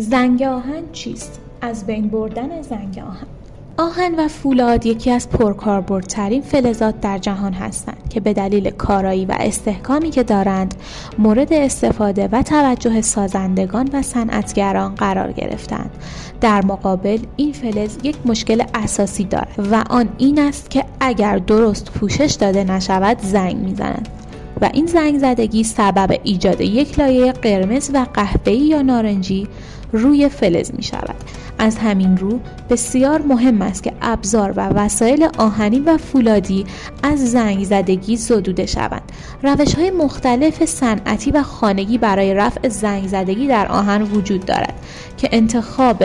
زنگ آهن چیست؟ از بین بردن زنگ آهن. آهن و فولاد یکی از پرکاربردترین فلزات در جهان هستند که به دلیل کارایی و استحکامی که دارند مورد استفاده و توجه سازندگان و صنعتگران قرار گرفتند. در مقابل این فلز یک مشکل اساسی دارد و آن این است که اگر درست پوشش داده نشود زنگ می‌زنند و این زنگ زدگی سبب ایجاد یک لایه قرمز و قهوه‌ای یا نارنجی روی فلز می شود. از همین رو بسیار مهم است که ابزار و وسایل آهنی و فولادی از زنگ زدگی زدوده شوند. روش های مختلف صنعتی و خانگی برای رفع زنگ زدگی در آهن وجود دارد که انتخاب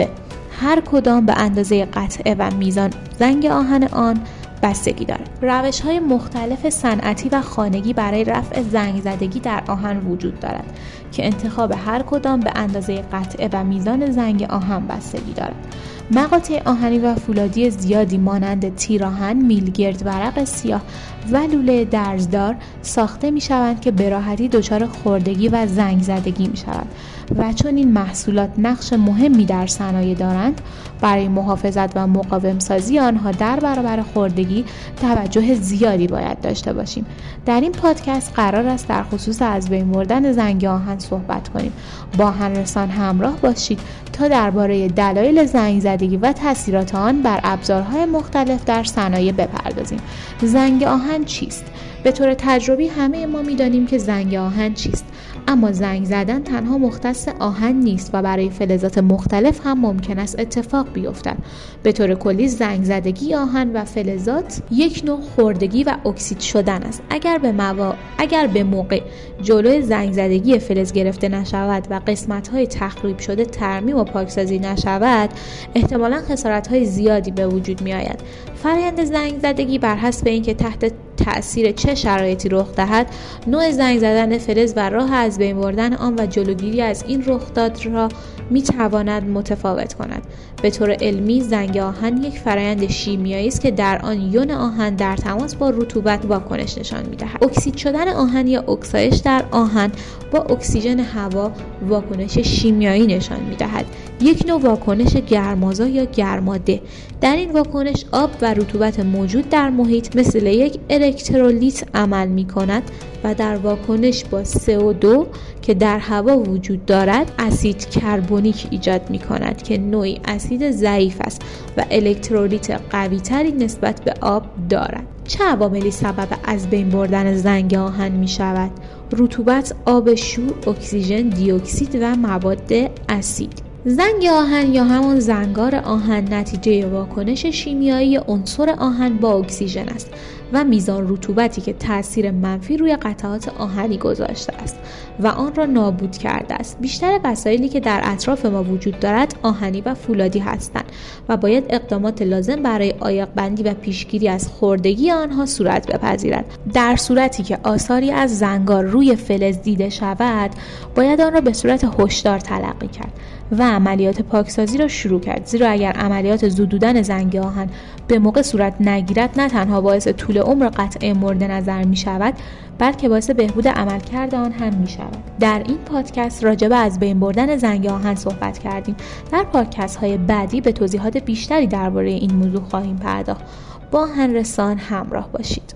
هر کدام به اندازه قطعه و میزان زنگ آهن آن بستگی دارد روش های مختلف صنعتی و خانگی برای رفع زنگ زدگی در آهن وجود دارد که انتخاب هر کدام به اندازه قطعه و میزان زنگ آهن بستگی دارد. مقاطع آهنی و فولادی زیادی مانند تیراهن، میلگرد ورق سیاه و لوله درزدار ساخته می شوند که به راحتی دچار خوردگی و زنگ زدگی می شوند و چون این محصولات نقش مهمی در صنایع دارند. برای محافظت و مقاوم سازی آنها در برابر خوردگی توجه زیادی باید داشته باشیم. در این پادکست قرار است در خصوص از بین بردن زنگ آهن صحبت کنیم. با رسان همراه باشید تا درباره دلایل زنگ زدگی و تاثیرات آن بر ابزارهای مختلف در صنایع بپردازیم. زنگ آهن چیست؟ به طور تجربی همه ما می‌دانیم که زنگ آهن چیست. اما زنگ زدن تنها مختص آهن نیست و برای فلزات مختلف هم ممکن است اتفاق بیفتد. به طور کلی زنگ زدگی آهن و فلزات یک نوع خوردگی و اکسید شدن است. اگر به موا... اگر به موقع جلوی زنگ زدگی فلز گرفته نشود و قسمت های تخریب شده ترمیم و پاکسازی نشود احتمالا خسارت های زیادی به وجود می آید فرایند زنگ زدگی بر حسب اینکه تحت تاثیر چه شرایطی رخ دهد نوع زنگ زدن فلز و راه از بین بردن آن و جلوگیری از این رخداد را می تواند متفاوت کند. به طور علمی زنگ آهن یک فرایند شیمیایی است که در آن یون آهن در تماس با رطوبت واکنش نشان می دهد اکسید شدن آهن یا اکسایش در آهن با اکسیژن هوا واکنش شیمیایی نشان می دهد یک نوع واکنش گرمازا یا گرماده. در این واکنش آب و رطوبت موجود در محیط مثل یک الکترولیت عمل می کند و در واکنش با CO2 که در هوا وجود دارد اسید کربونیک ایجاد می کند که نوعی اسید ضعیف است و الکترولیت قوی تری نسبت به آب دارد. چه عواملی سبب از بین بردن زنگ آهن می شود؟ رطوبت، آب شور، اکسیژن، دیوکسید و مواد اسید زنگ آهن یا همان زنگار آهن نتیجه واکنش شیمیایی عنصر آهن با اکسیژن است و میزان رطوبتی که تاثیر منفی روی قطعات آهنی گذاشته است و آن را نابود کرده است. بیشتر وسایلی که در اطراف ما وجود دارد آهنی و فولادی هستند و باید اقدامات لازم برای آیق بندی و پیشگیری از خوردگی آنها صورت بپذیرد. در صورتی که آثاری از زنگار روی فلز دیده شود باید آن را به صورت هشدار تلقی کرد. و عملیات پاکسازی را شروع کرد. زیرا اگر عملیات زدودن زنگ آهن به موقع صورت نگیرد نه تنها باعث طول عمر قطعه مورد نظر می شود بلکه باعث بهبود عملکرد آن هم می شود در این پادکست راجع به از بین بردن زنگ آهن صحبت کردیم. در پادکست های بعدی به توضیحات بیشتری درباره این موضوع خواهیم پرداخت. با هنرسان همراه باشید.